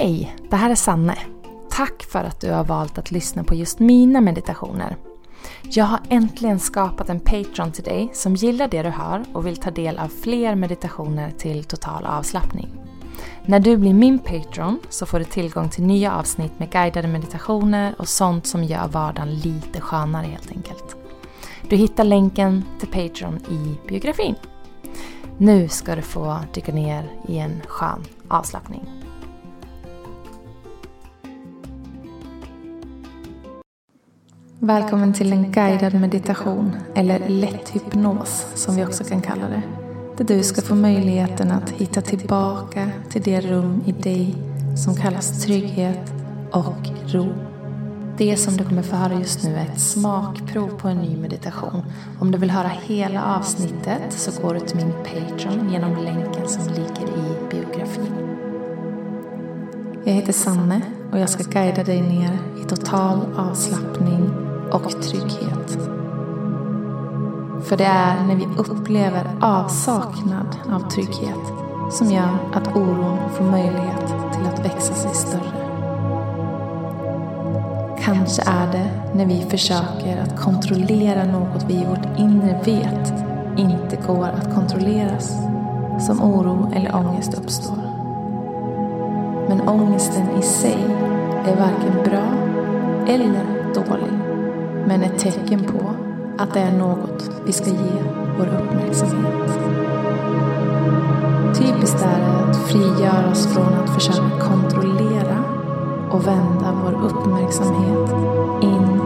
Hej, det här är Sanne. Tack för att du har valt att lyssna på just mina meditationer. Jag har äntligen skapat en Patreon till dig som gillar det du hör och vill ta del av fler meditationer till total avslappning. När du blir min Patreon så får du tillgång till nya avsnitt med guidade meditationer och sånt som gör vardagen lite skönare helt enkelt. Du hittar länken till Patreon i biografin. Nu ska du få dyka ner i en skön avslappning. Välkommen till en guidad meditation, eller lätt hypnos som vi också kan kalla det. Där du ska få möjligheten att hitta tillbaka till det rum i dig som kallas trygghet och ro. Det som du kommer få höra just nu är ett smakprov på en ny meditation. Om du vill höra hela avsnittet så går du till min Patreon genom länken som ligger i biografin. Jag heter Sanne och jag ska guida dig ner i total avslappning och trygghet. För det är när vi upplever avsaknad av trygghet som gör att oron får möjlighet till att växa sig större. Kanske är det när vi försöker att kontrollera något vi i vårt inre vet inte går att kontrolleras som oro eller ångest uppstår. Men ångesten i sig är varken bra eller dålig men ett tecken på att det är något vi ska ge vår uppmärksamhet. Typiskt är det att frigöra oss från att försöka kontrollera och vända vår uppmärksamhet in